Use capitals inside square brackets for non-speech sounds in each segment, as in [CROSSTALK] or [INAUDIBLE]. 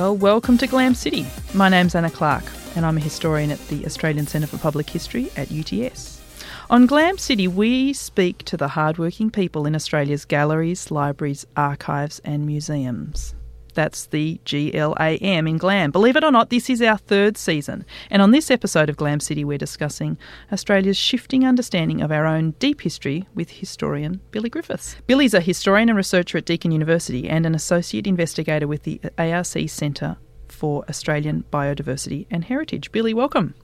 Well, welcome to Glam City. My name's Anna Clark, and I'm a historian at the Australian Centre for Public History at UTS. On Glam City, we speak to the hardworking people in Australia's galleries, libraries, archives, and museums. That's the GLAM in Glam. Believe it or not, this is our third season. And on this episode of Glam City, we're discussing Australia's shifting understanding of our own deep history with historian Billy Griffiths. Billy's a historian and researcher at Deakin University and an associate investigator with the ARC Centre for Australian Biodiversity and Heritage. Billy, welcome.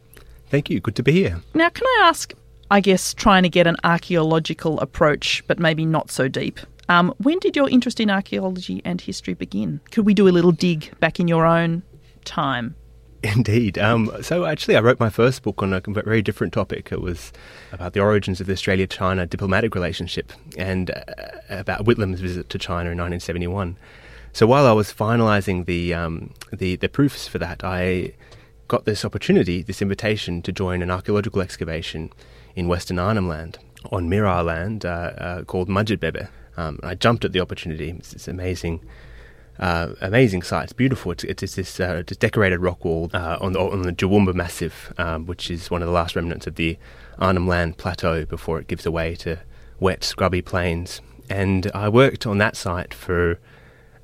Thank you. Good to be here. Now, can I ask, I guess, trying to get an archaeological approach, but maybe not so deep? Um, when did your interest in archaeology and history begin? Could we do a little dig back in your own time? Indeed. Um, so actually, I wrote my first book on a very different topic. It was about the origins of the Australia-China diplomatic relationship and uh, about Whitlam's visit to China in 1971. So while I was finalising the, um, the the proofs for that, I got this opportunity, this invitation to join an archaeological excavation in Western Arnhem Land on Mirarr land uh, uh, called Madjedbebe. Um, I jumped at the opportunity. It's, it's amazing. Uh, amazing site. It's beautiful. It's, it's, it's this, uh, decorated rock wall uh, on the on the Djawumbu Massif, um, which is one of the last remnants of the Arnhem Land Plateau before it gives away to wet, scrubby plains. And I worked on that site for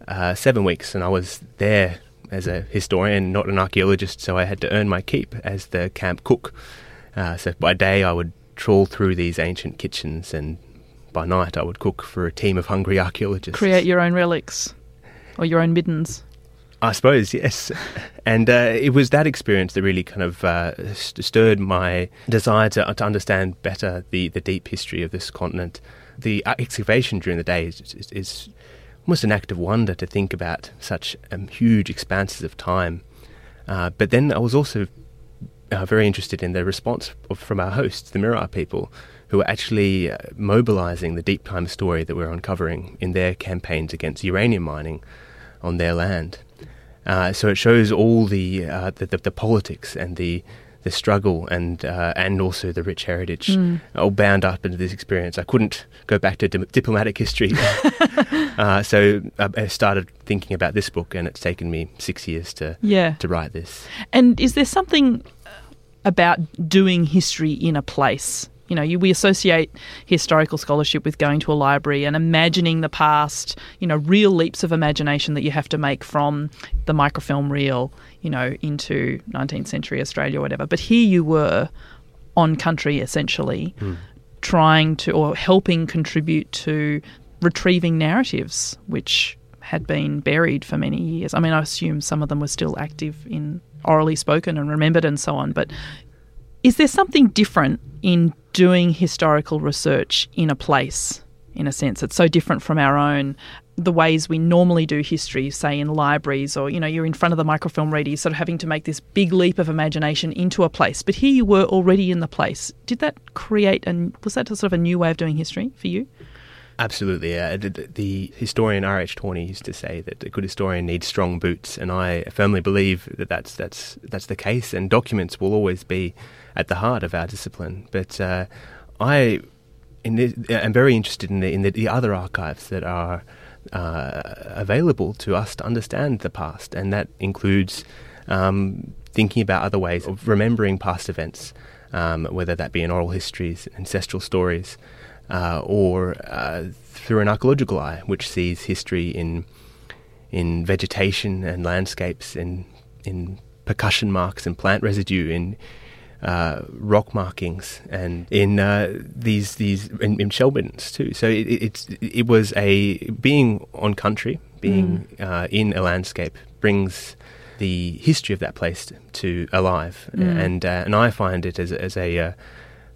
uh, seven weeks, and I was there as a historian, not an archaeologist, so I had to earn my keep as the camp cook. Uh, so by day, I would trawl through these ancient kitchens and by night I would cook for a team of hungry archaeologists. Create your own relics or your own middens. I suppose, yes. And uh, it was that experience that really kind of uh, stirred my desire to, to understand better the, the deep history of this continent. The excavation during the day is, is, is almost an act of wonder to think about such um, huge expanses of time. Uh, but then I was also uh, very interested in the response of, from our hosts, the Mirarr people, who are actually uh, mobilizing the deep time story that we're uncovering in their campaigns against uranium mining on their land. Uh, so it shows all the, uh, the, the, the politics and the the struggle and uh, and also the rich heritage mm. all bound up into this experience. I couldn't go back to di- diplomatic history, [LAUGHS] uh, so I started thinking about this book, and it's taken me six years to yeah. to write this. And is there something about doing history in a place you know, you, we associate historical scholarship with going to a library and imagining the past, you know, real leaps of imagination that you have to make from the microfilm reel, you know, into 19th century Australia or whatever. But here you were on country essentially, mm. trying to or helping contribute to retrieving narratives which had been buried for many years. I mean, I assume some of them were still active in orally spoken and remembered and so on, but is there something different in doing historical research in a place, in a sense? It's so different from our own the ways we normally do history, say in libraries, or you know, you're in front of the microfilm reader, you're sort of having to make this big leap of imagination into a place. But here you were already in the place. Did that create and was that sort of a new way of doing history for you? Absolutely. Uh, the, the, historian R.H. Tawney used to say that a good historian needs strong boots, and I firmly believe that that's that's that's the case. And documents will always be at the heart of our discipline. But uh, I this, am very interested in the in the, the other archives that are uh, available to us to understand the past, and that includes um, thinking about other ways of remembering past events, um, whether that be in oral histories, ancestral stories uh, or uh, through an archaeological eye, which sees history in in vegetation and landscapes, in in percussion marks and plant residue, in uh, rock markings, and in uh, these these in, in shell too. So it, it's it was a being on country, being mm. Uh, in a landscape brings the history of that place to alive, mm. and uh, and I find it as as a uh,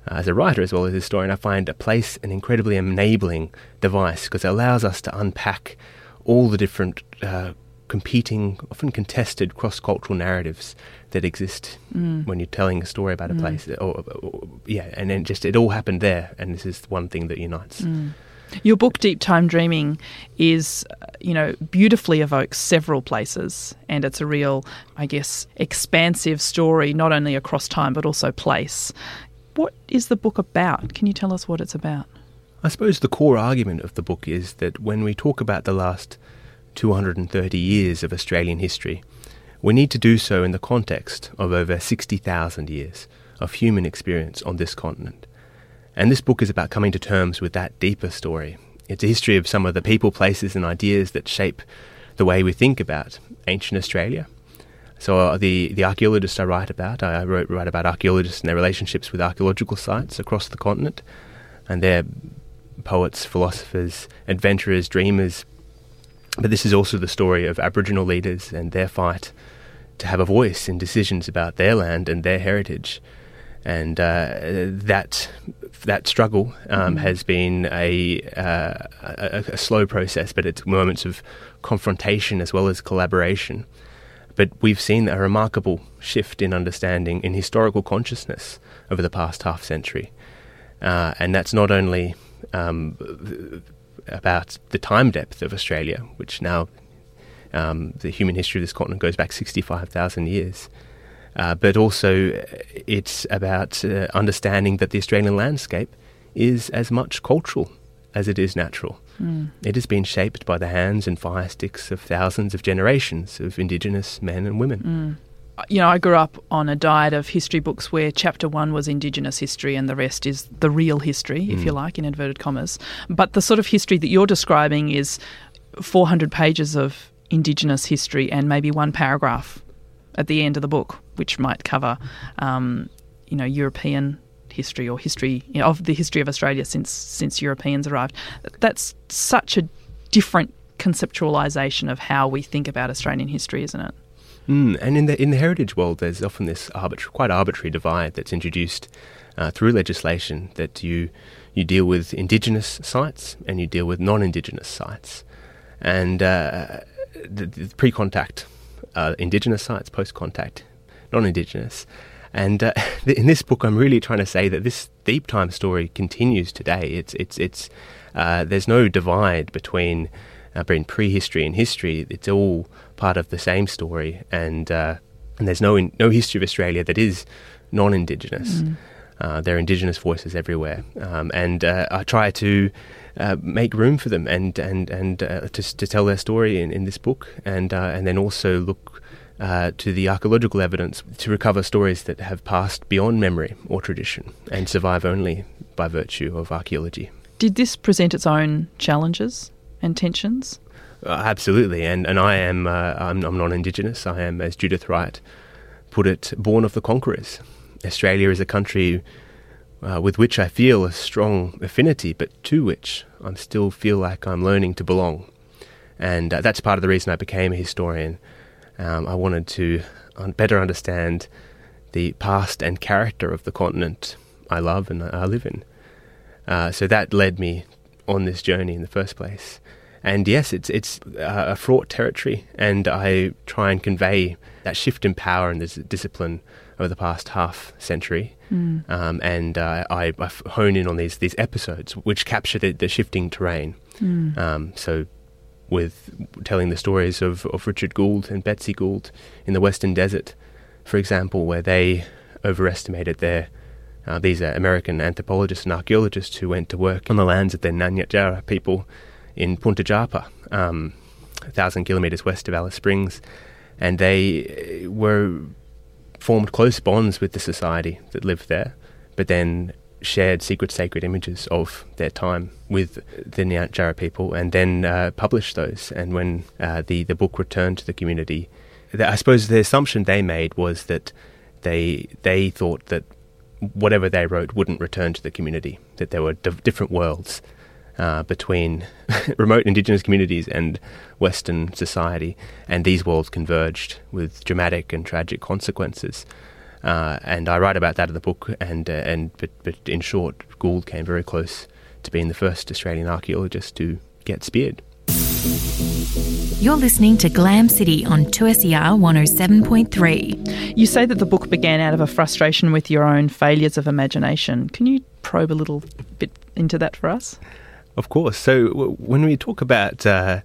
as a writer as well as a historian, I find a place an incredibly enabling device because it allows us to unpack all the different uh, competing, often contested cross cultural narratives that exist mm. when you're telling a story about a mm. place. Or, or, or, yeah, and then just it all happened there, and this is one thing that unites. Mm. Your book, Deep Time Dreaming, is, you know, beautifully evokes several places, and it's a real, I guess, expansive story, not only across time but also place. What is the book about? Can you tell us what it's about? I suppose the core argument of the book is that when we talk about the last 230 years of Australian history, we need to do so in the context of over 60,000 years of human experience on this continent. And this book is about coming to terms with that deeper story. It's a history of some of the people, places, and ideas that shape the way we think about ancient Australia. So uh, the the archaeologists I write about, I wrote, write about archaeologists and their relationships with archaeological sites across the continent, and they're poets, philosophers, adventurers, dreamers. But this is also the story of Aboriginal leaders and their fight to have a voice in decisions about their land and their heritage. And uh, that that struggle um, mm. has been a, uh, a, a slow process, but it's moments of confrontation as well as collaboration. But we've seen a remarkable shift in understanding in historical consciousness over the past half century. Uh, and that's not only um, about the time depth of Australia, which now um, the human history of this continent goes back 65,000 years. Uh, but also, it's about uh, understanding that the Australian landscape is as much cultural as it is natural. Mm. It has been shaped by the hands and fire sticks of thousands of generations of Indigenous men and women. Mm you know, I grew up on a diet of history books where chapter one was Indigenous history and the rest is the real history, if mm. you like, in inverted commas. But the sort of history that you're describing is 400 pages of Indigenous history and maybe one paragraph at the end of the book, which might cover, um, you know, European history or history you know, of the history of Australia since since Europeans arrived. That's such a different conceptualization of how we think about Australian history, isn't it? Mm, and in the in the heritage world, there's often this quite arbitrary divide that's introduced uh, through legislation that you you deal with indigenous sites and you deal with non-indigenous sites, and uh, the, the pre-contact uh, indigenous sites, post-contact non-indigenous. And uh, [LAUGHS] in this book, I'm really trying to say that this deep time story continues today. It's it's it's uh, there's no divide between uh, between prehistory and history. It's all part of the same story, and uh, and there's no in, no history of Australia that is non-indigenous. Mm. Uh, there are indigenous voices everywhere, um, and uh, I try to uh, make room for them and and and uh, to to tell their story in, in this book, and uh, and then also look. to the archaeological evidence to recover stories that have passed beyond memory or tradition and survive only by virtue of archaeology. Did this present its own challenges and tensions? Uh, absolutely, and and I am uh, I'm, I'm non-indigenous. I am, as Judith Wright put it, born of the conquerors. Australia is a country uh, with which I feel a strong affinity, but to which I still feel like I'm learning to belong, and uh, that's part of the reason I became a historian. Um, I wanted to better understand the past and character of the continent I love and I live in. Uh, so that led me on this journey in the first place. And yes, it's it's uh, a fraught territory, and I try and convey that shift in power and this discipline over the past half century. Mm. Um, and uh, I, I, hone in on these these episodes which capture the, the shifting terrain. Mm. Um, so, with telling the stories of, of Richard Gould and Betsy Gould in the Western Desert, for example, where they overestimated their uh, these are American anthropologists and archaeologists who went to work on the lands of the Ngaanyatjarra people in Puntutjarpa, um, a thousand kilometres west of Alice Springs, and they uh, were formed close bonds with the society that lived there, but then shared secret sacred images of their time with the Ngaanyatjarra people, and then uh, published those. And when uh, the the book returned to the community, I suppose the assumption they made was that they they thought that whatever they wrote wouldn't return to the community, that there were d- different worlds uh, between [LAUGHS] remote indigenous communities and Western society, and these worlds converged with dramatic and tragic consequences. Uh, and I write about that in the book, and uh, and but, but in short, Gould came very close to being the first Australian archaeologist to get speared. You're listening to Glam City on 2SER 107.3. You say that the book began out of a frustration with your own failures of imagination. Can you probe a little bit into that for us? Of course. So w- when we talk about uh,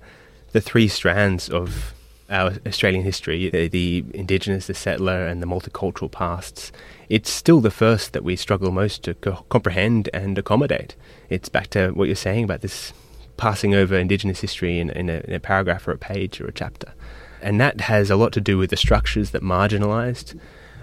the three strands of our Australian history, the, the, Indigenous, the settler, and the multicultural pasts, it's still the first that we struggle most to co- comprehend and accommodate. It's back to what you're saying about this passing over Indigenous history in, in, a, in a paragraph or a page or a chapter. And that has a lot to do with the structures that marginalised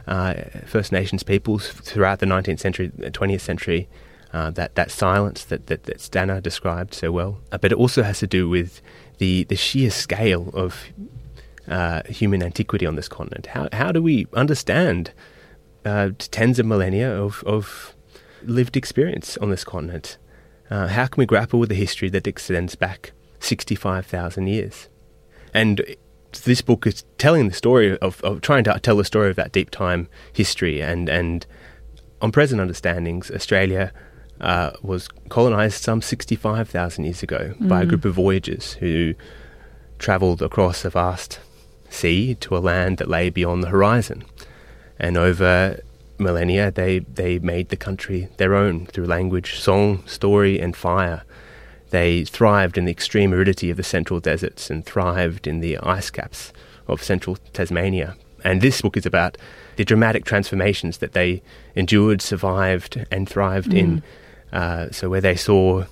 uh, First Nations peoples throughout the 19th century, 20th century, uh, that, that silence that, that, that Stanner described so well. Uh, but it also has to do with the, the sheer scale of uh, human antiquity on this continent. How, how do we understand uh, tens of millennia of, of lived experience on this continent? Uh, how can we grapple with a history that extends back 65,000 years? And this book is telling the story of, of trying to tell the story of that deep time history and, and on present understandings, Australia uh, was colonized some 65,000 years ago mm. by a mm. group of voyagers who traveled across a vast sea to a land that lay beyond the horizon. And over millennia, they, they made the country their own through language, song, story, and fire. They thrived in the extreme aridity of the central deserts and thrived in the ice caps of central Tasmania. And this book is about the dramatic transformations that they endured, survived, and thrived mm. in. Uh, so, where they saw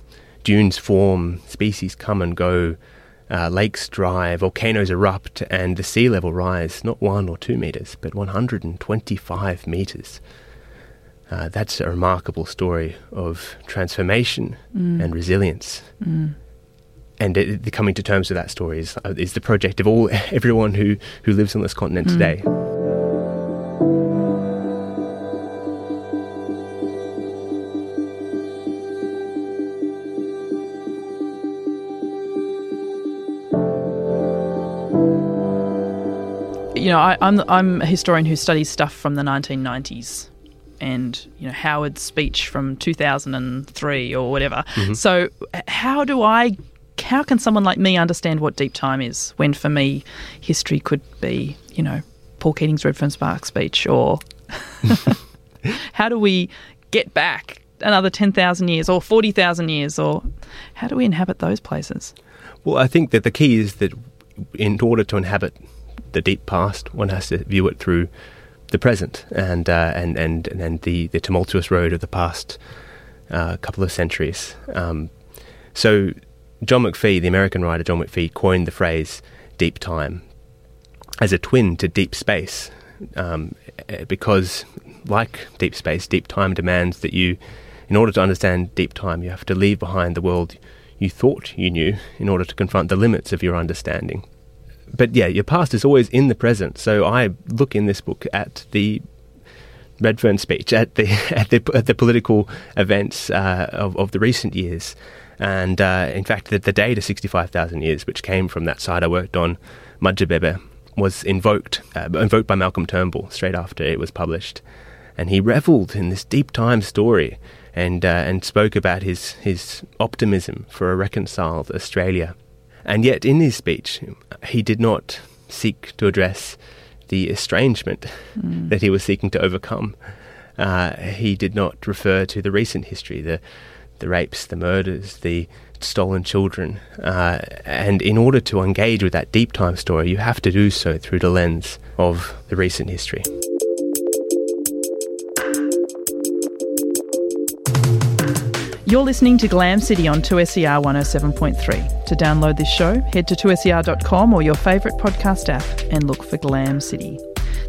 dunes form, species come and go, uh, lakes dry, volcanoes erupt, and the sea level rise not one or two meters, but 125 meters. Uh, that's a remarkable story of transformation mm. and resilience. Mm. And it, the coming to terms with that story is, uh, is the project of all [LAUGHS] everyone who, who lives on this continent mm. today. You know, I, I'm I'm a historian who studies stuff from the 1990s and you know Howard's speech from 2003 or whatever. Mm-hmm. So how do I how can someone like me understand what deep time is when for me history could be, you know, Paul Keating's Redfern Spark speech or [LAUGHS] how do we get back another 10,000 years or 40,000 years or how do we inhabit those places? Well, I think that the key is that in order to inhabit the deep past, one has to view it through the present and uh, and and and the the tumultuous road of the past uh, couple of centuries. Um, so John McPhee, the American writer John McPhee, coined the phrase "deep time" as a twin to deep space, um, because like deep space, deep time demands that you, in order to understand deep time, you have to leave behind the world you thought you knew in order to confront the limits of your understanding but yeah, your past is always in the present. So I look in this book at the Redfern speech, at the [LAUGHS] at the, at the political events uh, of, of the recent years, and uh, in fact, the, the day to sixty five thousand years, which came from that site I worked on, Madjedbebe, was invoked uh, invoked by Malcolm Turnbull straight after it was published, and he revelled in this deep time story. And, uh, and spoke about his, his optimism for a reconciled Australia and yet, in his speech, he did not seek to address the estrangement mm. that he was seeking to overcome. Uh, he did not refer to the recent history, the the rapes, the murders, the stolen children. Uh, and in order to engage with that deep time story, you have to do so through the lens of the recent history. You're listening to Glam City on 2SER 107.3. To download this show, head to 2SER.com or your favourite podcast app and look for Glam City.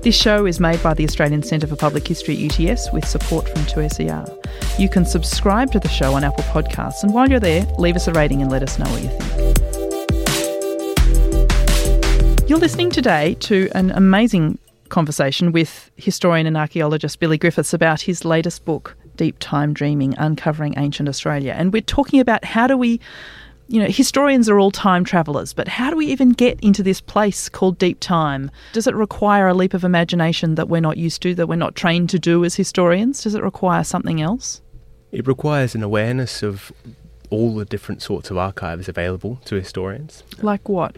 This show is made by the Australian Centre for Public History UTS with support from 2SER. You can subscribe to the show on Apple Podcasts, and while you're there, leave us a rating and let us know what you think. You're listening today to an amazing conversation with historian and archaeologist Billy Griffiths about his latest book, Deep Time Dreaming Uncovering Ancient Australia. And we're talking about how do we, you know, historians are all time travellers, but how do we even get into this place called deep time? Does it require a leap of imagination that we're not used to, that we're not trained to do as historians? Does it require something else? It requires an awareness of all the different sorts of archives available to historians. Like what?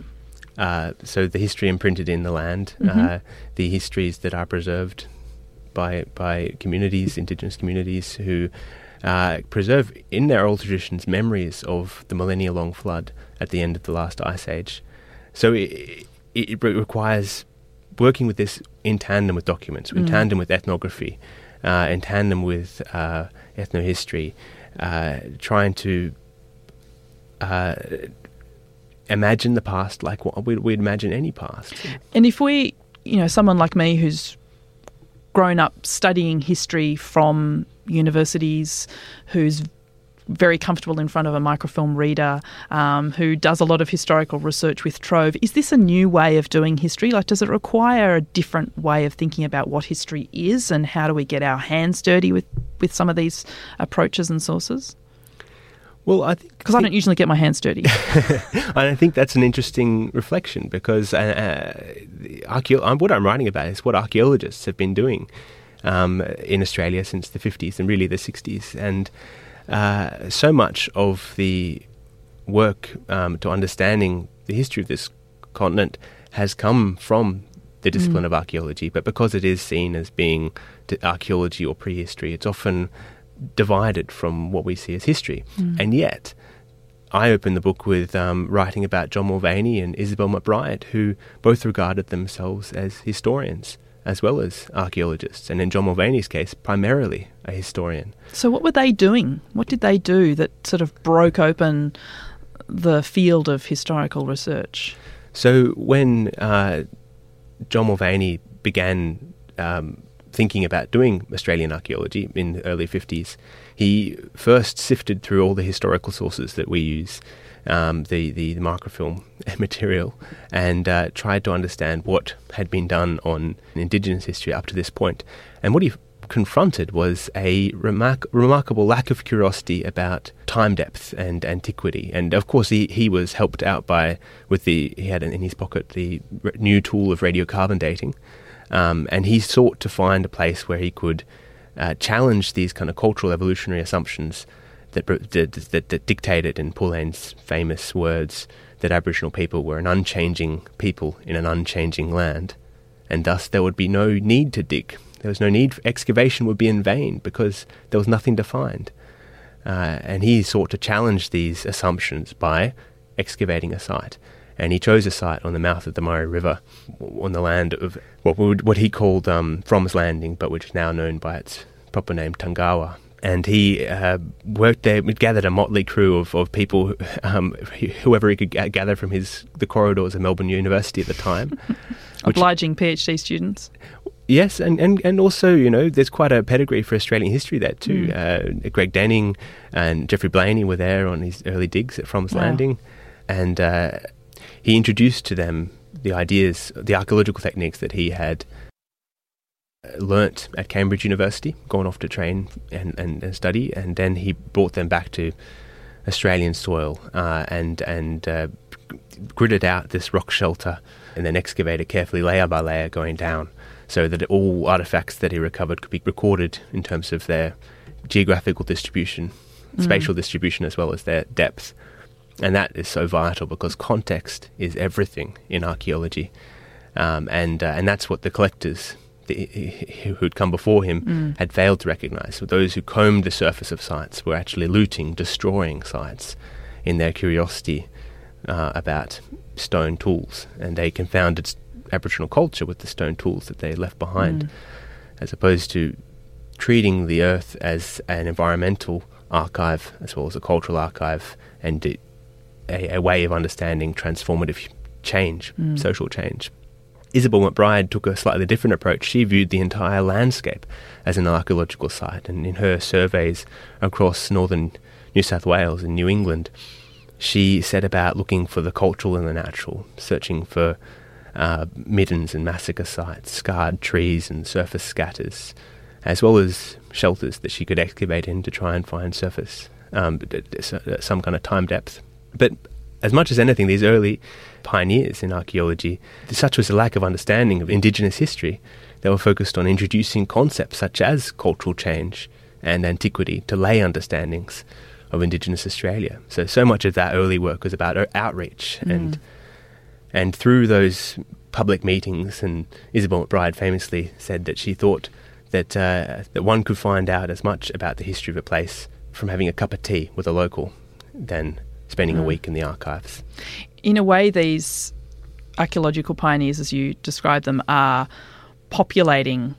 Uh, so the history imprinted in the land, mm-hmm. uh, the histories that are preserved by by communities, indigenous communities who uh, preserve in their old traditions memories of the millennia long flood at the end of the last ice age. So it, it requires working with this in tandem with documents, in mm. tandem with ethnography, uh, in tandem with uh, ethnohistory, uh, trying to uh, imagine the past like what we'd, we'd imagine any past. And if we, you know, someone like me who's grown up studying history from universities, who's very comfortable in front of a microfilm reader, um, who does a lot of historical research with Trove. Is this a new way of doing history? Like, does it require a different way of thinking about what history is, and how do we get our hands dirty with with some of these approaches and sources? Well, I think because I don't usually get my hands dirty. [LAUGHS] I think that's an interesting reflection because uh, uh, what I'm writing about is what archaeologists have been doing um, in Australia since the 50s and really the 60s, and uh, so much of the work um, to understanding the history of this continent has come from the discipline mm. of archaeology, but because it is seen as being archaeology or prehistory, it's often divided from what we see as history. Mm. And yet, I opened the book with um, writing about John Mulvaney and Isabel McBryde, who both regarded themselves as historians as well as archaeologists, and in John Mulvaney's case, primarily a historian. So, what were they doing? What did they do that sort of broke open the field of historical research? So, when uh, John Mulvaney began um, thinking about doing Australian archaeology in the early 50s, he first sifted through all the historical sources that we use, um, the, the, the, microfilm [LAUGHS] material, and uh, tried to understand what had been done on Indigenous history up to this point. And what he confronted was a remark- remarkable lack of curiosity about time depth and antiquity. And of course, he, he was helped out by with the he had in his pocket the new tool of radiocarbon dating, um, and he sought to find a place where he could uh, challenge these kind of cultural evolutionary assumptions that, that, that, that dictated, in Pauline's famous words, that Aboriginal people were an unchanging people in an unchanging land, and thus there would be no need to dig. There was no need, excavation would be in vain because there was nothing to find. Uh, and he sought to challenge these assumptions by excavating a site and he chose a site on the mouth of the Murray River, on the land of what would, what he called um, Fromm's Landing, but which is now known by its proper name, Tungawa. And he uh, worked there, gathered a motley crew of, of people, um, whoever he could gather from his the corridors of Melbourne University at the time. [LAUGHS] Obliging PhD students. Yes, and, and, and also, you know, there's quite a pedigree for Australian history there too. Mm. Uh, Greg Dening and Geoffrey Blainey were there on his early digs at Fromm's wow. Landing. And uh, he introduced to them the ideas, the archaeological techniques that he had uh, learnt at Cambridge University, gone off to train and, and, and study, and then he brought them back to Australian soil uh, and and uh, gridded out this rock shelter and then excavated carefully layer by layer going down so that all artifacts that he recovered could be recorded in terms of their geographical distribution, mm. spatial distribution, as well as their depth. And that is so vital because context is everything in archaeology. Um, and, uh, and that's what the collectors the, who'd come before him mm. had failed to recognize. So those who combed the surface of sites were actually looting, destroying sites in their curiosity uh, about stone tools. And they confounded Aboriginal culture with the stone tools that they left behind, mm. as opposed to treating the earth as an environmental archive as well as a cultural archive and a, a way of understanding transformative change, mm. social change. Isabel McBryde took a slightly different approach. She viewed the entire landscape as an archaeological site, and in her surveys across northern New South Wales and New England, she set about looking for the cultural and the natural, searching for uh, middens and massacre sites, scarred trees and surface scatters, as well as shelters that she could excavate in to try and find surface, um, some kind of time depth. But as much as anything, these early pioneers in archaeology, such was the lack of understanding of Indigenous history, they were focused on introducing concepts such as cultural change and antiquity to lay understandings of Indigenous Australia. So, so much of that early work was about outreach mm. and and through those public meetings, and Isabel McBryde famously said that she thought that uh, that one could find out as much about the history of a place from having a cup of tea with a local than spending mm. a week in the archives. In a way, these archaeological pioneers, as you describe them, are populating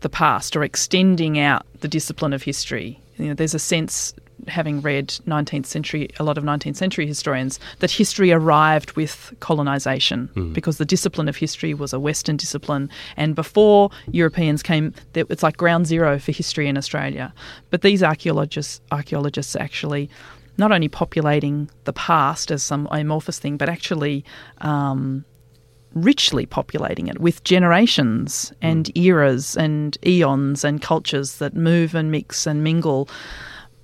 the past or extending out the discipline of history. You know, there's a sense having read 19th century, a lot of 19th century historians, that history arrived with colonisation Mm. because the discipline of history was a Western discipline. And before Europeans came, it's like ground zero for history in Australia. But these archaeologists, archaeologists actually not only populating the past as some amorphous thing, but actually um, richly populating it with generations and eras and eons and cultures that move and mix and mingle.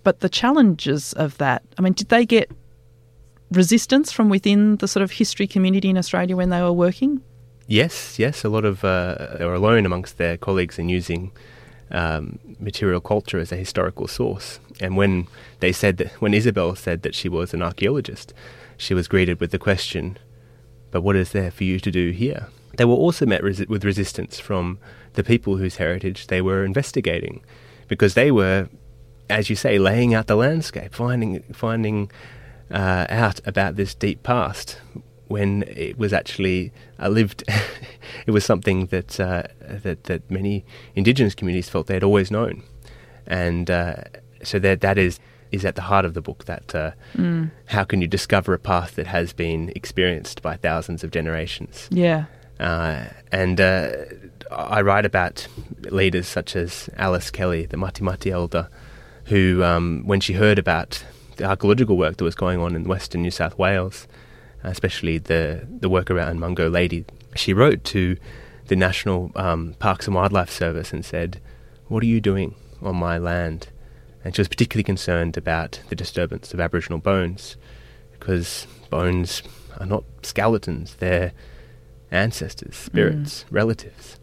But the challenges of that, I mean, did they get resistance from within the sort of history community in Australia when they were working? Yes, yes. A lot of uh, they were alone amongst their colleagues in using um, material culture as a historical source. And when they said that, when Isabel said that she was an archaeologist, she was greeted with the question, "But what is there for you to do here?" They were also met resi- with resistance from the people whose heritage they were investigating, because they were, as you say, laying out the landscape, finding finding uh, out about this deep past when it was actually uh, lived. [LAUGHS] it was something that uh, that that many indigenous communities felt they had always known, and uh, so that that is is at the heart of the book. That uh, how can you discover a past that has been experienced by thousands of generations? Yeah. Uh, and uh, I write about leaders such as Alice Kelly, the Mutthi Mutthi elder, who, um, when she heard about the archaeological work that was going on in western New South Wales, especially the, the work around Mungo Lady, she wrote to the National um, Parks and Wildlife Service and said, What are you doing on my land? And she was particularly concerned about the disturbance of Aboriginal bones, because bones are not skeletons, they're ancestors, spirits, relatives.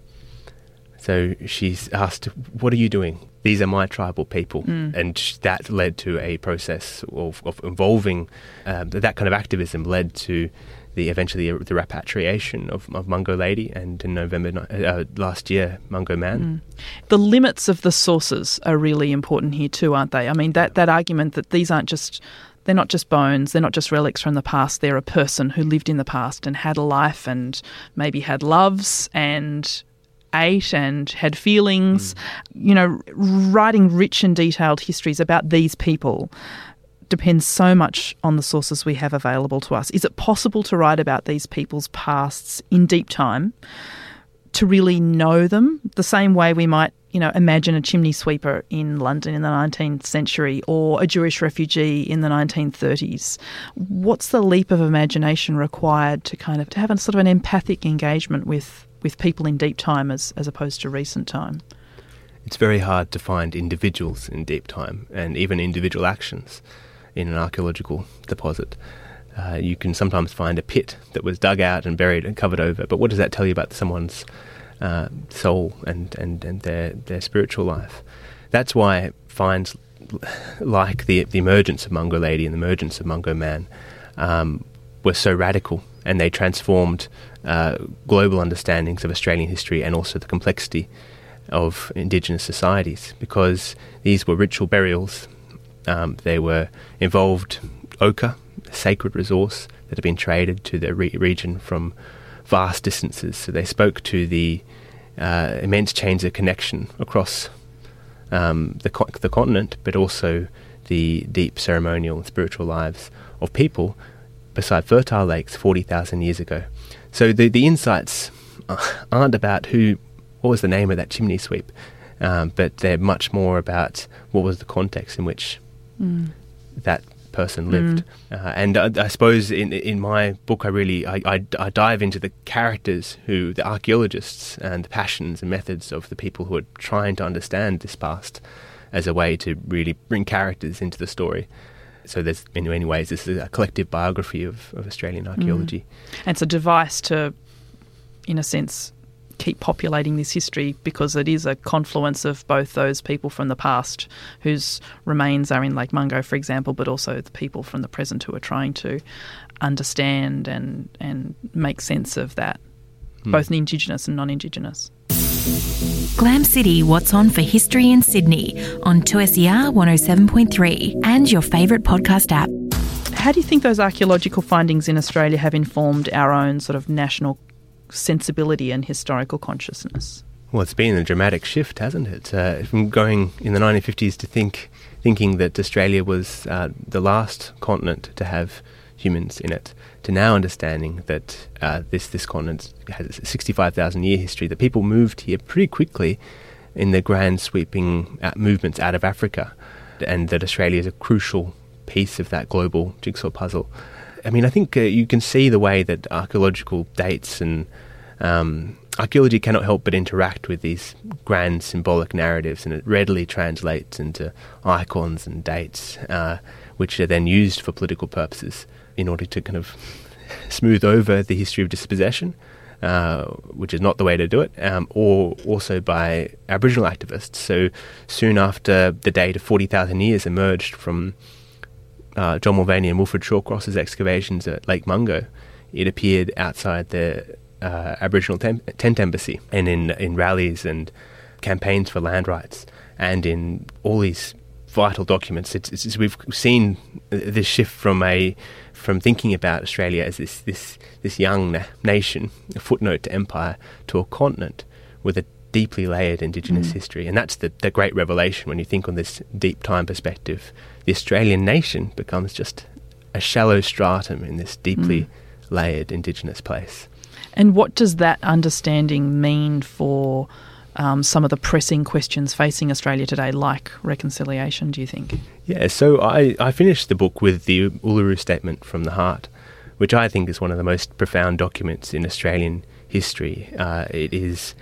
So she's asked, What are you doing? These are my tribal people. And that led to a process of, of involving um, that kind of activism, led to the eventually the repatriation of, of Mungo Lady and in November uh, last year, Mungo Man. The limits of the sources are really important here too, aren't they? I mean, that, that argument that these aren't just they're not just bones, they're not just relics from the past, they're a person who lived in the past and had a life and maybe had loves and ate and had feelings. Hmm. You know, writing rich and detailed histories about these people depends so much on the sources we have available to us. Is it possible to write about these people's pasts in deep time? to really know them the same way we might you know imagine a chimney sweeper in London in the 19th century or a Jewish refugee in the 1930s what's the leap of imagination required to kind of to have a sort of an empathic engagement with with people in deep time as as opposed to recent time It's very hard to find individuals in deep time and even individual actions in an archaeological deposit. Uh, you can sometimes find a pit that was dug out and buried and covered over, but what does that tell you about someone's uh, soul and, and, and their, their spiritual life? That's why finds like the, the emergence of Mungo Lady and the emergence of Mungo Man um, were so radical and they transformed uh, global understandings of Australian history and also the complexity of Indigenous societies because these were ritual burials. Um, they were involved ochre, a sacred resource that had been traded to the re- region from vast distances. So they spoke to the uh, immense chains of connection across um, the, co- the continent, but also the deep ceremonial and spiritual lives of people beside fertile lakes 40,000 years ago. So the, the insights uh, aren't about who, what was the name of that chimney sweep, um, but they're much more about what was the context in which that person lived. Uh, and I, I suppose in in my book, I really I, I, I dive into the characters who the archaeologists and the passions and methods of the people who are trying to understand this past as a way to really bring characters into the story. So there's in many ways this is a collective biography of, of Australian mm. archaeology. and it's a device to in a sense keep populating this history because it is a confluence of both those people from the past whose remains are in Lake Mungo, for example, but also the people from the present who are trying to understand and and make sense of that, hmm. both Indigenous and non-Indigenous. Glam City, what's on for history in Sydney on 2SER 107.3 and your favourite podcast app. How do you think those archaeological findings in Australia have informed our own sort of national sensibility and historical consciousness? Well, it's been a dramatic shift, hasn't it? Uh, from going in the 1950s to think thinking that Australia was uh, the last continent to have humans in it, to now understanding that uh, this this continent has a 65,000 year history, that people moved here pretty quickly in the grand sweeping uh, movements out of Africa, and that Australia is a crucial piece of that global jigsaw puzzle. I mean, I think uh, you can see the way that archaeological dates and um, archaeology cannot help but interact with these grand symbolic narratives, and it readily translates into icons and dates, uh, which are then used for political purposes in order to kind of smooth over the history of dispossession. Uh, which is not the way to do it, um, or also by Aboriginal activists. So soon after the date of 40,000 years emerged from uh, John Mulvaney and Wilfred Shawcross's excavations at Lake Mungo, it appeared outside the uh, Aboriginal tem- tent embassy and in, in rallies and campaigns for land rights and in all these vital documents. It's, it's, we've seen this shift from a from thinking about Australia as this this this young na- nation, a footnote to empire, to a continent with a deeply layered Indigenous mm. history, and that's the the great revelation when you think on this deep time perspective. The Australian nation becomes just a shallow stratum in this deeply mm. layered Indigenous place. And what does that understanding mean for um, some of the pressing questions facing Australia today, like reconciliation, do you think? Yeah, so I, I finished the book with the Uluru Statement from the Heart, which I think is one of the most profound documents in Australian history. Uh, it is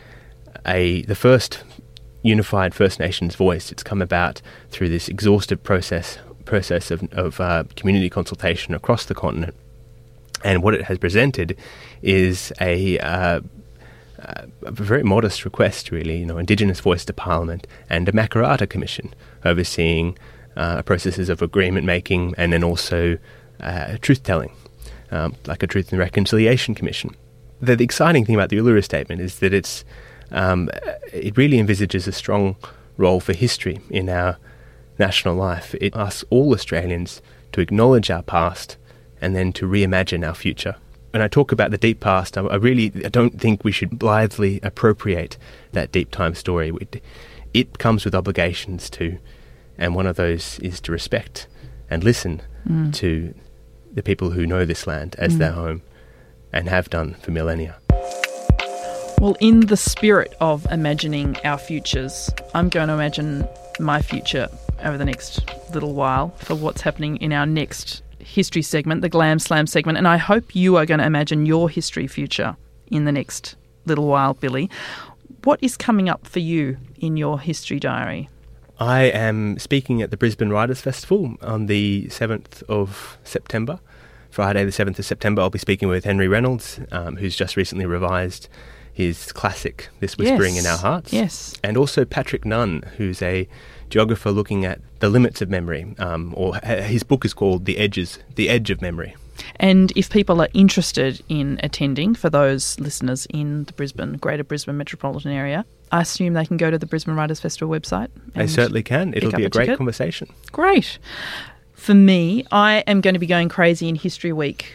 a the first unified First Nations voice. It's come about through this exhaustive process process of, of uh, community consultation across the continent. And what it has presented is a uh, a very modest request, really, you know, Indigenous voice to Parliament and a Makarrata Commission overseeing uh, processes of agreement making and then also uh, truth telling, um, like a Truth and Reconciliation Commission. The, the, exciting thing about the Uluru Statement is that it's um, it really envisages a strong role for history in our national life. It asks all Australians to acknowledge our past and then to reimagine our future when I talk about the deep past, I, I, really I don't think we should blithely appropriate that deep time story. It, it, comes with obligations too, and one of those is to respect and listen mm. to the people who know this land as mm. their home and have done for millennia. Well, in the spirit of imagining our futures, I'm going to imagine my future over the next little while for what's happening in our next history segment, the Glam Slam segment, and I hope you are going to imagine your history future in the next little while, Billy. What is coming up for you in your history diary? I am speaking at the Brisbane Writers Festival on the 7th of September. Friday, the 7th of September, I'll be speaking with Henry Reynolds, um, who's just recently revised his classic, This Whispering yes. in Our Hearts. Yes. And also Patrick Nunn, who's a geographer looking at the limits of memory, um, or his book is called The Edges, The Edge of Memory. And if people are interested in attending, for those listeners in the Brisbane, Greater Brisbane metropolitan area, I assume they can go to the Brisbane Writers Festival website. They certainly can. It'll be a, a great ticket. conversation. Great. For me, I am going to be going crazy in History Week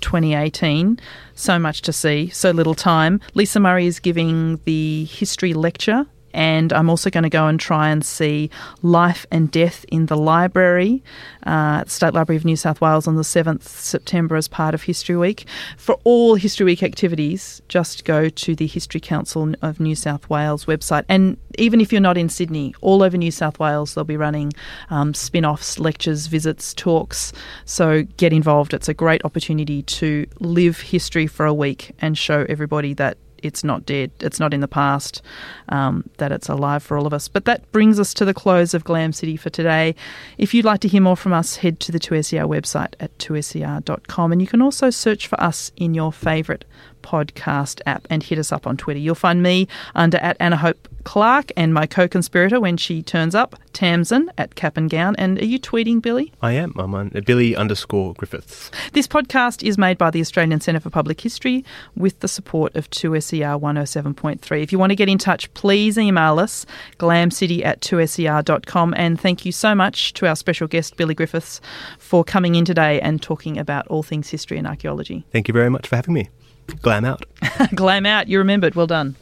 2018. So much to see, so little time. Lisa Murray is giving the history lecture and I'm also going to go and try and see Life and Death in the Library uh, at State Library of New South Wales on the 7th September as part of History Week. For all History Week activities, just go to the History Council of New South Wales website. And even if you're not in Sydney, all over New South Wales, they'll be running um, spin offs, lectures, visits, talks. So get involved. It's a great opportunity to live history for a week and show everybody that it's not dead, it's not in the past, um, that it's alive for all of us. But that brings us to the close of Glam City for today. If you'd like to hear more from us, head to the 2SER website at 2ser.com and you can also search for us in your favourite podcast app and hit us up on Twitter. You'll find me under at Anna Hope Clark and my co conspirator when she turns up, Tamsin at Cap and Gown. And are you tweeting, Billy? I am. I'm on uh, Billy underscore Griffiths. This podcast is made by the Australian Centre for Public History with the support of 2SER 107.3. If you want to get in touch, please email us, glamcity at 2ser.com. And thank you so much to our special guest, Billy Griffiths, for coming in today and talking about all things history and archaeology. Thank you very much for having me. Glam out. [LAUGHS] Glam out. You remembered. Well done.